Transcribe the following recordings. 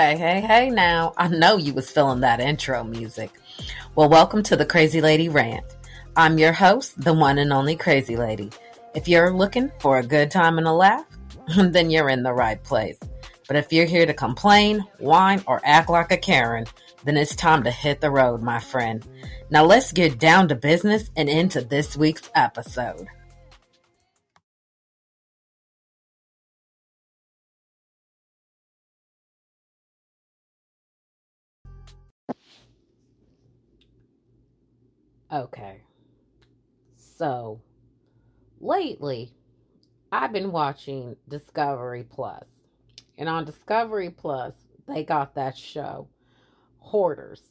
Hey, hey, hey now. I know you was feeling that intro music. Well, welcome to the Crazy Lady Rant. I'm your host, the one and only Crazy Lady. If you're looking for a good time and a laugh, then you're in the right place. But if you're here to complain, whine, or act like a Karen, then it's time to hit the road, my friend. Now let's get down to business and into this week's episode. Okay. So, lately, I've been watching Discovery Plus. And on Discovery Plus, they got that show, Hoarders.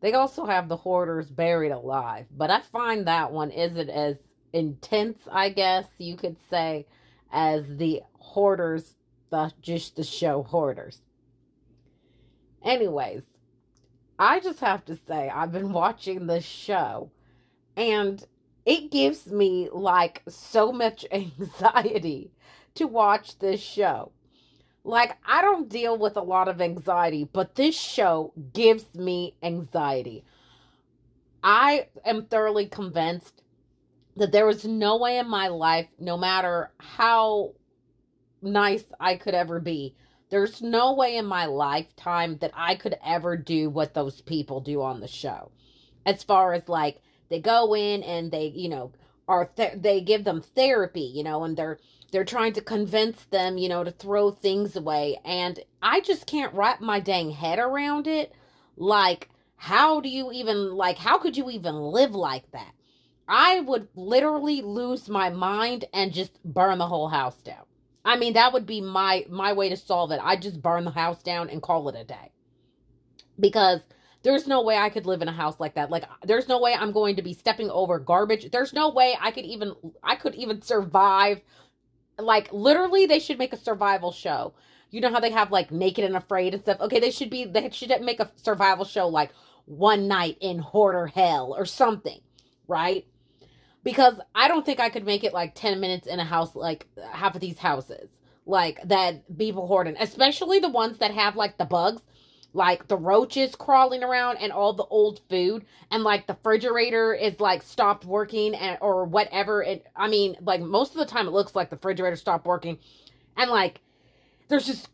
They also have the Hoarders Buried Alive, but I find that one isn't as intense, I guess you could say, as the Hoarders, the just the show Hoarders. Anyways, I just have to say, I've been watching this show and it gives me like so much anxiety to watch this show. Like, I don't deal with a lot of anxiety, but this show gives me anxiety. I am thoroughly convinced that there was no way in my life, no matter how nice I could ever be, there's no way in my lifetime that I could ever do what those people do on the show. As far as like they go in and they, you know, are th- they give them therapy, you know, and they're they're trying to convince them, you know, to throw things away and I just can't wrap my dang head around it. Like how do you even like how could you even live like that? I would literally lose my mind and just burn the whole house down. I mean, that would be my my way to solve it. I just burn the house down and call it a day. Because there's no way I could live in a house like that. Like there's no way I'm going to be stepping over garbage. There's no way I could even I could even survive. Like literally they should make a survival show. You know how they have like Naked and Afraid and stuff. Okay, they should be they should make a survival show like One Night in Hoarder Hell or something, right? Because I don't think I could make it like 10 minutes in a house like half of these houses like that people hoarding, especially the ones that have like the bugs, like the roaches crawling around and all the old food and like the refrigerator is like stopped working and or whatever it I mean like most of the time it looks like the refrigerator stopped working and like there's just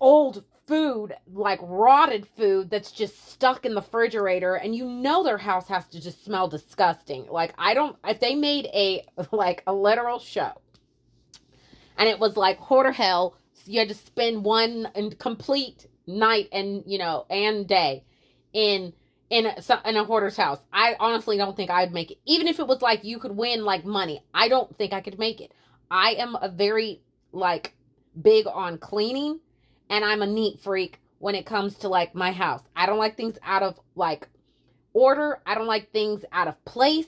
old food, like rotted food that's just stuck in the refrigerator and you know their house has to just smell disgusting. Like I don't if they made a like a literal show and it was like hoarder hell, so you had to spend one complete night and you know and day in in a, in a hoarder's house. I honestly don't think I'd make it. Even if it was like you could win like money, I don't think I could make it. I am a very like big on cleaning and I'm a neat freak when it comes to like my house. I don't like things out of like order. I don't like things out of place.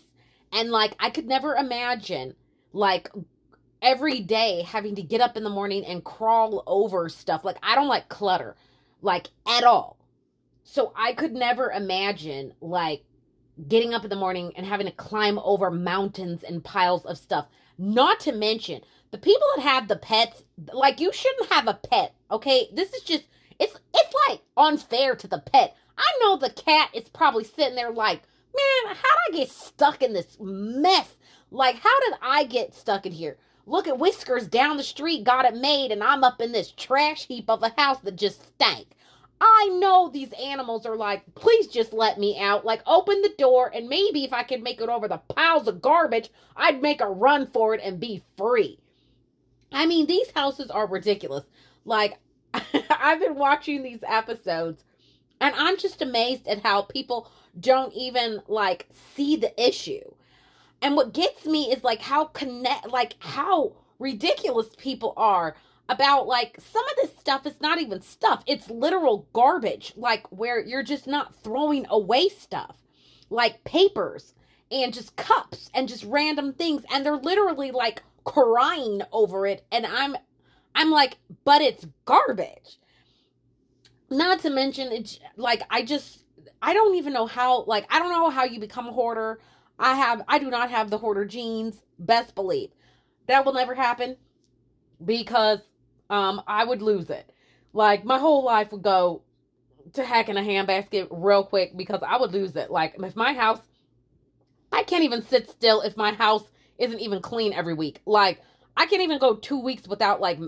And like I could never imagine like every day having to get up in the morning and crawl over stuff. Like I don't like clutter like at all. So I could never imagine like getting up in the morning and having to climb over mountains and piles of stuff. Not to mention the people that have the pets, like you shouldn't have a pet, okay? This is just it's it's like unfair to the pet. I know the cat is probably sitting there like, man, how did I get stuck in this mess? Like, how did I get stuck in here? Look at Whiskers down the street got it made, and I'm up in this trash heap of a house that just stank. I know these animals are like, please just let me out. Like, open the door, and maybe if I could make it over the piles of garbage, I'd make a run for it and be free. I mean, these houses are ridiculous. Like, I've been watching these episodes and I'm just amazed at how people don't even like see the issue. And what gets me is like how connect like how ridiculous people are about like some of this stuff is not even stuff. It's literal garbage like where you're just not throwing away stuff. Like papers and just cups and just random things and they're literally like crying over it and I'm I'm like, but it's garbage. Not to mention it's like I just I don't even know how like I don't know how you become a hoarder. I have I do not have the hoarder genes, best believe. That will never happen because um I would lose it. Like my whole life would go to heck in a handbasket real quick because I would lose it. Like if my house, I can't even sit still if my house isn't even clean every week. Like I can't even go two weeks without like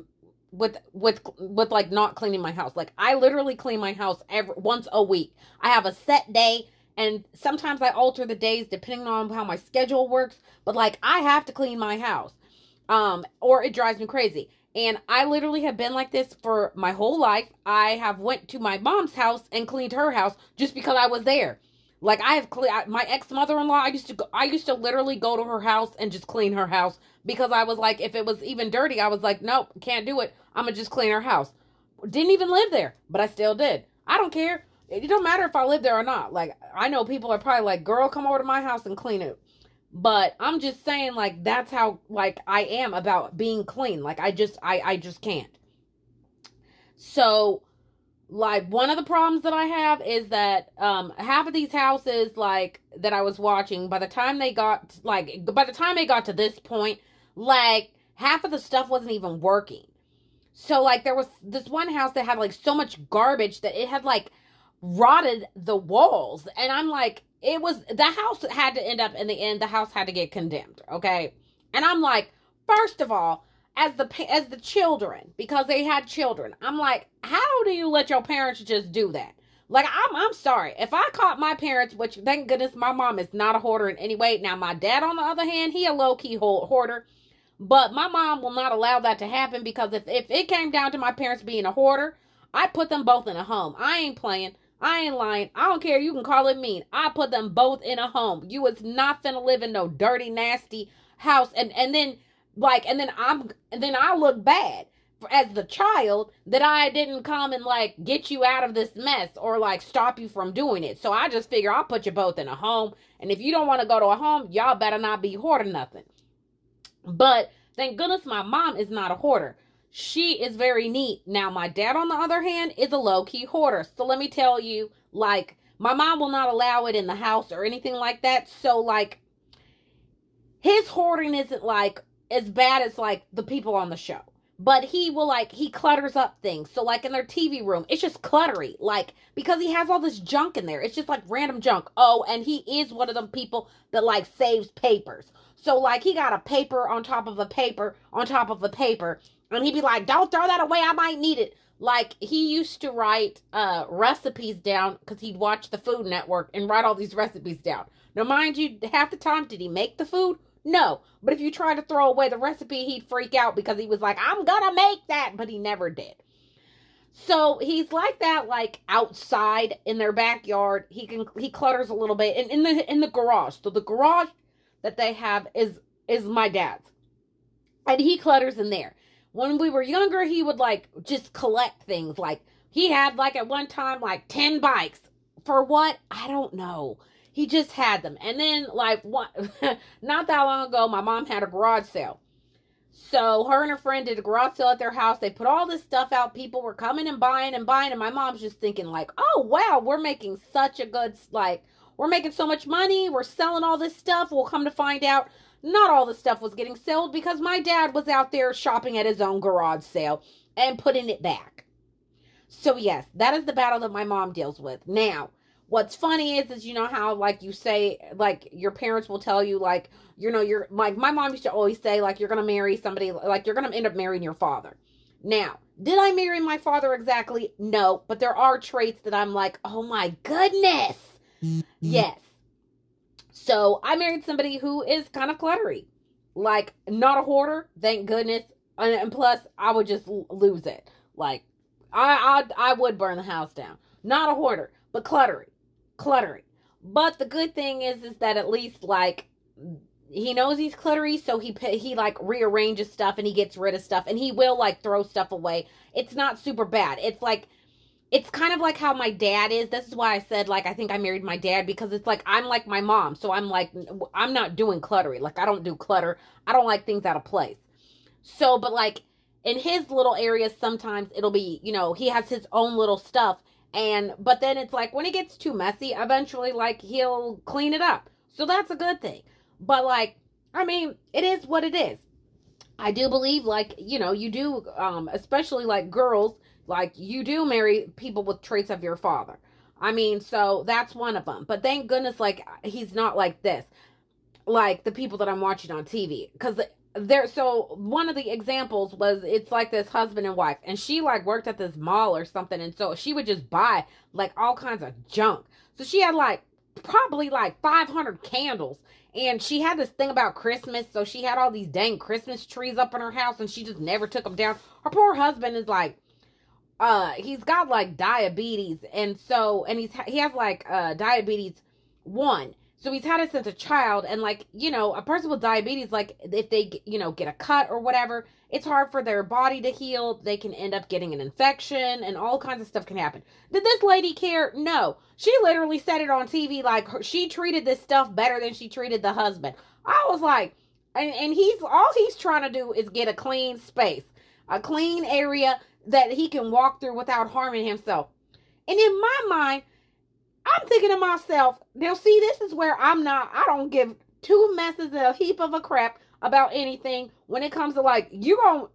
with with with like not cleaning my house. Like I literally clean my house every once a week. I have a set day and sometimes I alter the days depending on how my schedule works, but like I have to clean my house. Um or it drives me crazy. And I literally have been like this for my whole life. I have went to my mom's house and cleaned her house just because I was there. Like I have cle- my ex mother in law. I used to go, I used to literally go to her house and just clean her house because I was like, if it was even dirty, I was like, nope, can't do it. I'm gonna just clean her house. Didn't even live there, but I still did. I don't care. It don't matter if I live there or not. Like I know people are probably like, girl, come over to my house and clean it. But I'm just saying, like that's how like I am about being clean. Like I just I I just can't. So like one of the problems that I have is that um half of these houses like that I was watching by the time they got like by the time they got to this point like half of the stuff wasn't even working. So like there was this one house that had like so much garbage that it had like rotted the walls and I'm like it was the house had to end up in the end the house had to get condemned, okay? And I'm like first of all as the as the children because they had children. I'm like, how do you let your parents just do that? Like I'm I'm sorry. If I caught my parents, which thank goodness my mom is not a hoarder in any way. Now my dad on the other hand, he a low key hoarder. But my mom will not allow that to happen because if, if it came down to my parents being a hoarder, I put them both in a home. I ain't playing. I ain't lying. I don't care. You can call it mean. I put them both in a home. You was not finna live in no dirty, nasty house. And and then like and then i'm and then i look bad as the child that i didn't come and like get you out of this mess or like stop you from doing it. So i just figure i'll put you both in a home. And if you don't want to go to a home y'all better not be hoarding nothing. But thank goodness my mom is not a hoarder. She is very neat. Now my dad on the other hand is a low-key hoarder. So let me tell you like my mom will not allow it in the house or anything like that. So like his hoarding isn't like as bad as like the people on the show. But he will like he clutters up things. So like in their TV room, it's just cluttery. Like because he has all this junk in there. It's just like random junk. Oh, and he is one of them people that like saves papers. So like he got a paper on top of a paper on top of a paper and he'd be like, "Don't throw that away. I might need it." Like he used to write uh recipes down cuz he'd watch the Food Network and write all these recipes down. Now mind you, half the time did he make the food? No. But if you try to throw away the recipe, he'd freak out because he was like, I'm gonna make that. But he never did. So he's like that, like outside in their backyard. He can he clutters a little bit, and in the in the garage. So the garage that they have is is my dad's, and he clutters in there. When we were younger, he would like just collect things. Like he had like at one time like ten bikes for what I don't know. He just had them. And then, like, what, not that long ago, my mom had a garage sale. So her and her friend did a garage sale at their house. They put all this stuff out. People were coming and buying and buying. And my mom's just thinking, like, oh, wow, we're making such a good, like, we're making so much money. We're selling all this stuff. We'll come to find out not all the stuff was getting sold because my dad was out there shopping at his own garage sale and putting it back. So, yes, that is the battle that my mom deals with. Now, what's funny is is you know how like you say like your parents will tell you like you know you're like my mom used to always say like you're gonna marry somebody like you're gonna end up marrying your father. Now did i marry my father exactly? No but there are traits that i'm like oh my goodness. Mm-hmm. yes. So i married somebody who is kind of cluttery. Like not a hoarder thank goodness and, and plus i would just lose it. Like I, I i would burn the house down. Not a hoarder but cluttery cluttery. But the good thing is, is that at least like he knows he's cluttery, so he he like rearranges stuff and he gets rid of stuff and he will like throw stuff away. It's not super bad. It's like it's kind of like how my dad is. This is why I said like I think I married my dad because it's like I'm like my mom, so I'm like I'm not doing cluttery. Like I don't do clutter. I don't like things out of place. So, but like in his little areas, sometimes it'll be you know he has his own little stuff and but then it's like when it gets too messy, eventually like he'll clean it up. So that's a good thing. But like I mean, it is what it is. I do believe like, you know, you do um especially like girls Like you do marry people with traits of your father. I mean, so that's one of them. But thank goodness, like he's not like this, like the people that I'm watching on TV, because there. So one of the examples was it's like this husband and wife, and she like worked at this mall or something, and so she would just buy like all kinds of junk. So she had like probably like 500 candles and she had this thing about Christmas, so she had all these dang Christmas trees up in her house and she just never took them down. Her poor husband is like uh he's got like diabetes and so and he's he has like uh diabetes 1 so he's had it since a child and like you know a person with diabetes like if they you know get a cut or whatever it's hard for their body to heal. They can end up getting an infection and all kinds of stuff can happen. Did this lady care? No. She literally said it on tv like her, she treated this stuff better than she treated the husband. I was like and, and he's all he's trying to do is get a clean space a clean area that he can walk through without harming himself. And in my mind, I'm thinking to myself, now see, this is where I'm not, I don't give two messes a heap of a crap about anything when it comes to like, you don't,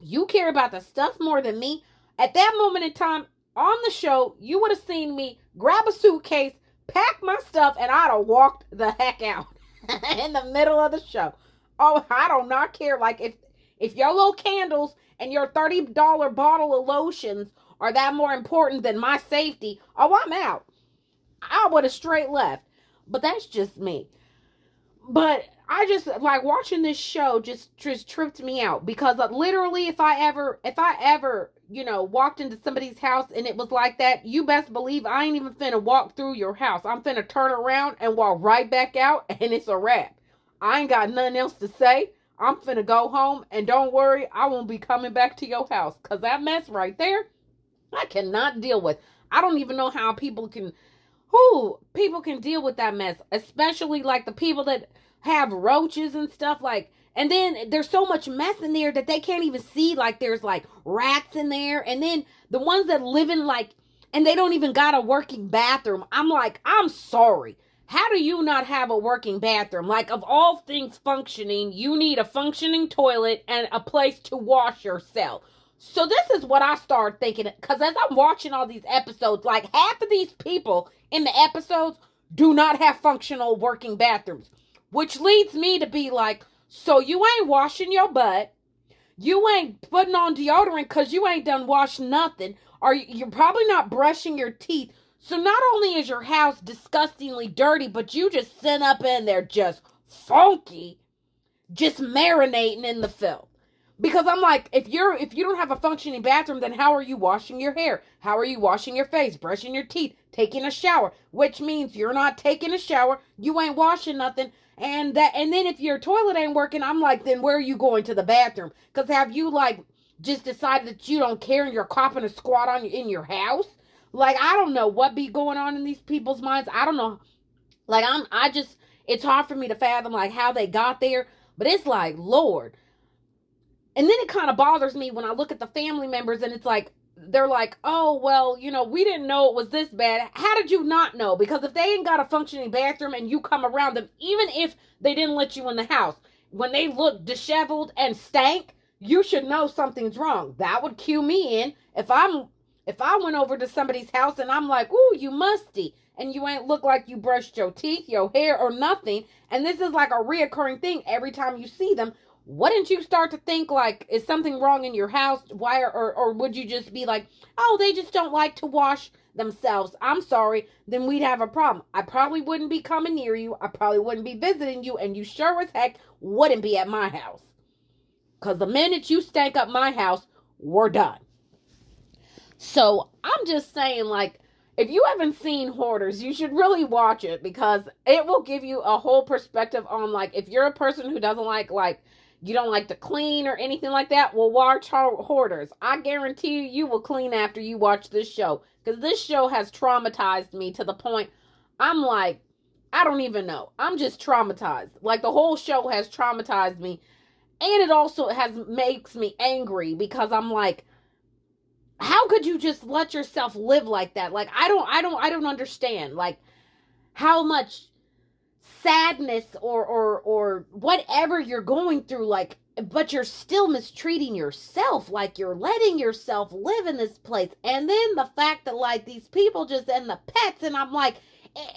you care about the stuff more than me. At that moment in time on the show, you would have seen me grab a suitcase, pack my stuff, and I'd have walked the heck out in the middle of the show. Oh, I do not care. Like if if your little candles and your $30 bottle of lotions are that more important than my safety, oh, I'm out. I would have straight left. But that's just me. But I just like watching this show just just tripped me out because uh, literally if I ever if I ever you know walked into somebody's house and it was like that, you best believe I ain't even finna walk through your house. I'm finna turn around and walk right back out and it's a wrap. I ain't got nothing else to say. I'm finna go home and don't worry, I won't be coming back to your house. Cause that mess right there, I cannot deal with. I don't even know how people can who people can deal with that mess, especially like the people that have roaches and stuff like and then there's so much mess in there that they can't even see like there's like rats in there and then the ones that live in like and they don't even got a working bathroom. I'm like, I'm sorry. How do you not have a working bathroom? Like, of all things functioning, you need a functioning toilet and a place to wash yourself. So, this is what I started thinking. Because as I'm watching all these episodes, like half of these people in the episodes do not have functional working bathrooms. Which leads me to be like, so you ain't washing your butt. You ain't putting on deodorant because you ain't done wash nothing. Or you're probably not brushing your teeth. So not only is your house disgustingly dirty, but you just sit up in there just funky, just marinating in the filth. Because I'm like, if you're if you don't have a functioning bathroom, then how are you washing your hair? How are you washing your face, brushing your teeth, taking a shower? Which means you're not taking a shower, you ain't washing nothing, and that and then if your toilet ain't working, I'm like, then where are you going to the bathroom? Because have you like just decided that you don't care and you're copping a squat on in your house? Like I don't know what be going on in these people's minds. I don't know. Like I'm I just it's hard for me to fathom like how they got there, but it's like lord. And then it kind of bothers me when I look at the family members and it's like they're like, "Oh, well, you know, we didn't know it was this bad. How did you not know? Because if they ain't got a functioning bathroom and you come around them, even if they didn't let you in the house, when they look disheveled and stank, you should know something's wrong. That would cue me in. If I'm if I went over to somebody's house and I'm like, ooh, you musty, and you ain't look like you brushed your teeth, your hair, or nothing, and this is like a reoccurring thing every time you see them, wouldn't you start to think like, is something wrong in your house? Why, or, or would you just be like, oh, they just don't like to wash themselves? I'm sorry, then we'd have a problem. I probably wouldn't be coming near you. I probably wouldn't be visiting you, and you sure as heck wouldn't be at my house. Because the minute you stank up my house, we're done. So I'm just saying, like, if you haven't seen Hoarders, you should really watch it because it will give you a whole perspective on, like, if you're a person who doesn't like, like, you don't like to clean or anything like that, well, watch Hoarders. I guarantee you, you will clean after you watch this show because this show has traumatized me to the point I'm like, I don't even know. I'm just traumatized. Like, the whole show has traumatized me. And it also has makes me angry because I'm like, how could you just let yourself live like that like i don't i don't i don't understand like how much sadness or or or whatever you're going through like but you're still mistreating yourself like you're letting yourself live in this place. And then the fact that like these people just and the pets and i'm like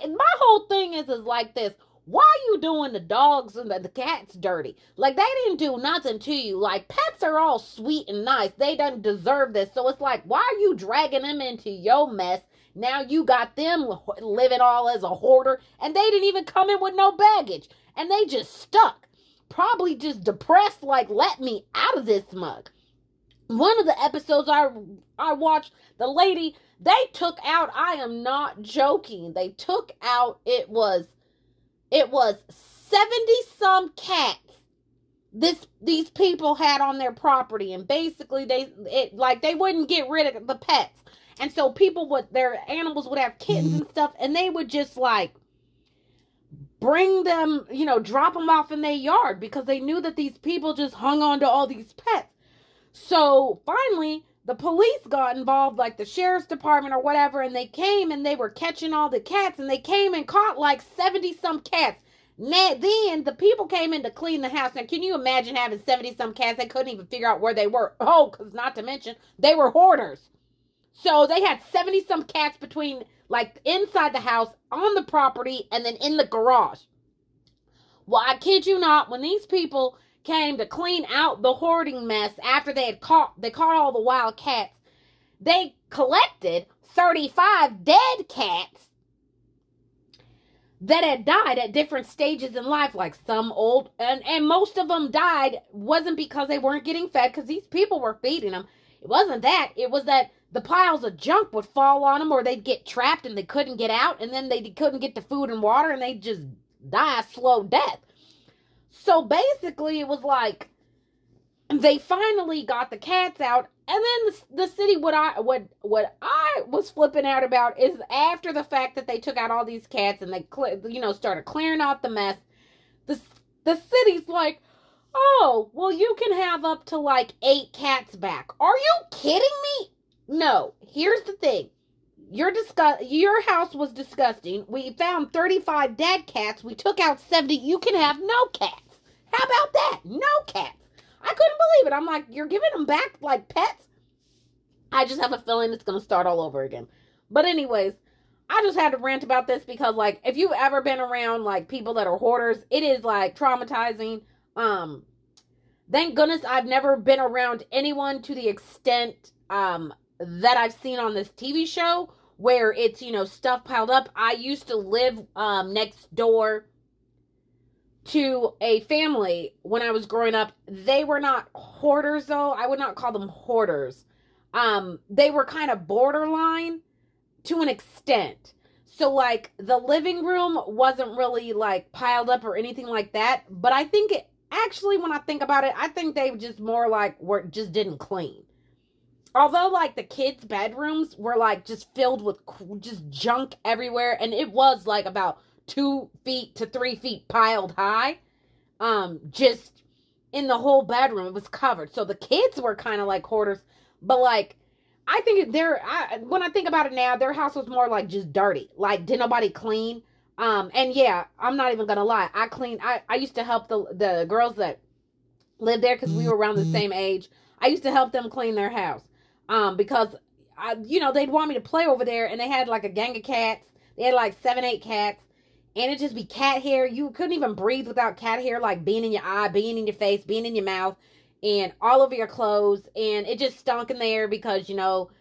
and my whole thing is is like this. Why are you doing the dogs and the, the cats dirty? Like they didn't do nothing to you. Like pets are all sweet and nice. They don't deserve this. So it's like why are you dragging them into your mess now you got them living all as a hoarder and they didn't even come in with no baggage and they just stuck. Probably just depressed like let me out of this mug. One of the episodes i i watched the lady they took out i am not joking they took out it was it was 70 some cats this these people had on their property and basically they it like they wouldn't get rid of the pets and so people would their animals would have kittens and stuff and they would just like bring them, you know, drop them off in their yard because they knew that these people just hung on to all these pets. So finally, the police got involved, like the sheriff's department or whatever, and they came and they were catching all the cats and they came and caught like 70 some cats. Now, then the people came in to clean the house. Now, can you imagine having 70 some cats? They couldn't even figure out where they were. Oh, because not to mention, they were hoarders. So they had 70 some cats between like inside the house, on the property, and then in the garage. Well, I kid you not, when these people came to clean out the hoarding mess after they had caught they caught all the wild cats, they collected 35 dead cats that had died at different stages in life like some old and and most of them died wasn't because they weren't getting fed cuz these people were feeding them. It wasn't that. It was that the piles of junk would fall on them or they'd get trapped and they couldn't get out and then they couldn't get the food and water and they'd just die a slow death. So basically it was like they finally got the cats out and then the, the city what I what what I was flipping out about is after the fact that they took out all these cats and they you know started clearing out the mess the the city's like oh well you can have up to like 8 cats back. Are you kidding me? No, here's the thing. Your disgust your house was disgusting. We found 35 dead cats. We took out 70. You can have no cats. How about that? No cats. I couldn't believe it. I'm like, you're giving them back like pets? I just have a feeling it's going to start all over again. But anyways, I just had to rant about this because like if you've ever been around like people that are hoarders, it is like traumatizing. Um thank goodness I've never been around anyone to the extent um that I've seen on this TV show where it's, you know, stuff piled up. I used to live um, next door to a family when I was growing up. They were not hoarders though. I would not call them hoarders. Um, they were kind of borderline to an extent. So like the living room wasn't really like piled up or anything like that, but I think it actually when I think about it, I think they just more like were just didn't clean although like the kids' bedrooms were like just filled with just junk everywhere, and it was like about two feet to three feet piled high, um, just in the whole bedroom. It was covered. So the kids were kind of like hoarders, but like. I think their I, when I think about it now, their house was more like just dirty. Like did nobody clean? Um, and yeah, I'm not even gonna lie. I cleaned. I I used to help the the girls that lived there because we were around the same age. I used to help them clean their house um, because I, you know, they'd want me to play over there, and they had like a gang of cats. They had like seven, eight cats, and it just be cat hair. You couldn't even breathe without cat hair, like being in your eye, being in your face, being in your mouth, and all over your clothes. And it just stunk in there because you know,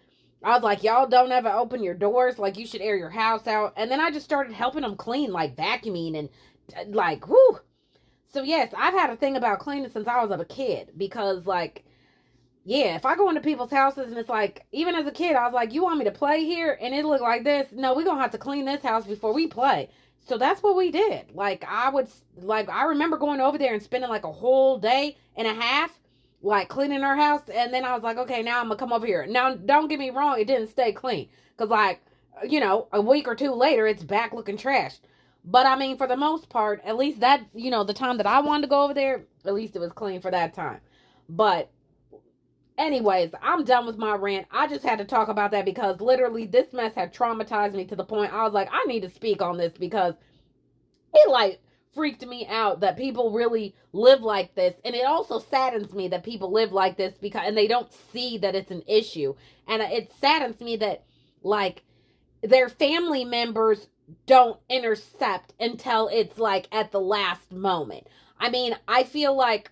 I was like, y'all don't ever open your doors. Like you should air your house out. And then I just started helping them clean, like vacuuming and like, whoo. So yes, I've had a thing about cleaning since I was a kid because like yeah, if I go into people's houses and it's like, even as a kid, I was like, you want me to play here? And it looked like this. No, we're going to have to clean this house before we play. So that's what we did. Like, I would, like, I remember going over there and spending like a whole day and a half, like, cleaning our house. And then I was like, okay, now I'm going to come over here. Now, don't get me wrong, it didn't stay clean. Because, like, you know, a week or two later, it's back looking trashed. But I mean, for the most part, at least that, you know, the time that I wanted to go over there, at least it was clean for that time. But Anyways, I'm done with my rant. I just had to talk about that because literally this mess had traumatized me to the point I was like, I need to speak on this because it like freaked me out that people really live like this. And it also saddens me that people live like this because and they don't see that it's an issue. And it saddens me that like their family members don't intercept until it's like at the last moment. I mean i feel like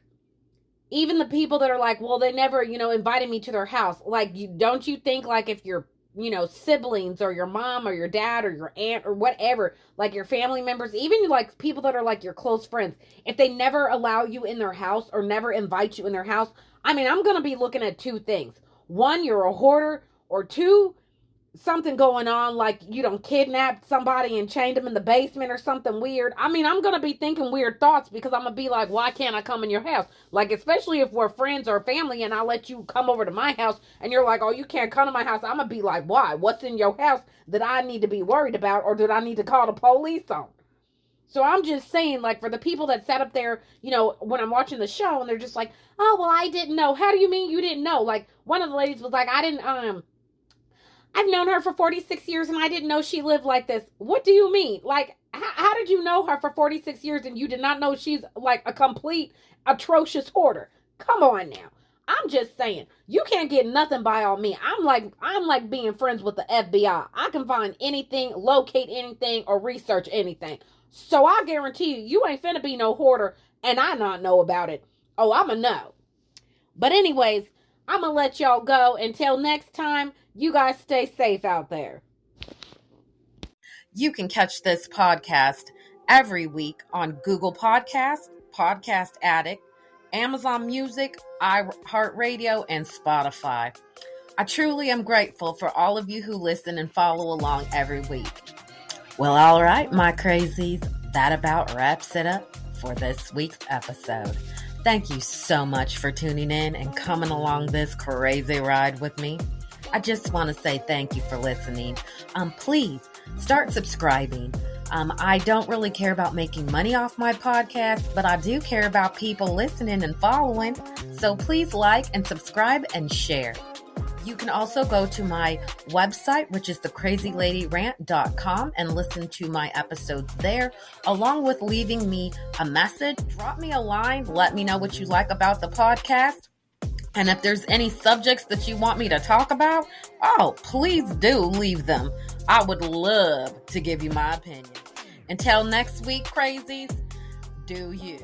even the people that are like well they never you know invited me to their house like you don't you think like if you're you know, siblings or your mom or your dad or your aunt or whatever, like your family members, even like people that are like your close friends, if they never allow you in their house or never invite you in their house, I mean, I'm going to be looking at two things. One, you're a hoarder, or two, something going on like you don't kidnapped somebody and chained them in the basement or something weird. I mean i'm gonna be thinking weird thoughts because i'm gonna be like why can't i come in your house? Like especially if we're friends or family and i let you come over to my house and you're like oh you can't come to my house. I'm gonna be like why? What's in your house that i need to be worried about or did i need to call the police on? So i'm just saying like for the people that sat up there you know when i'm watching the show and they're just like oh well i didn't know. How do you mean you didn't know? Like one of the ladies was like i didn't um I've known her for 46 years and I didn't know she lived like this. What do you mean? Like, how, how did you know her for 46 years and you did not know she's like a complete atrocious hoarder? Come on now. I'm just saying, you can't get nothing by all me. I'm like I'm like being friends with the FBI. I can find anything, locate anything, or research anything. So I guarantee you, you ain't finna be no hoarder, and I not know about it. Oh, I'ma know. But anyways, I'ma let y'all go. Until next time, you guys stay safe out there. You can catch this podcast every week on Google Podcast, Podcast Addict, Amazon Music, iHeartRadio, and Spotify. I truly am grateful for all of you who listen and follow along every week. Well, all right, my crazies, that about wraps it up for this week's episode. Thank you so much for tuning in and coming along this crazy ride with me. I just want to say thank you for listening. Um, please start subscribing. Um, I don't really care about making money off my podcast, but I do care about people listening and following. So please like and subscribe and share. You can also go to my website, which is thecrazyladyrant.com, and listen to my episodes there, along with leaving me a message. Drop me a line. Let me know what you like about the podcast. And if there's any subjects that you want me to talk about, oh, please do leave them. I would love to give you my opinion. Until next week, crazies, do you.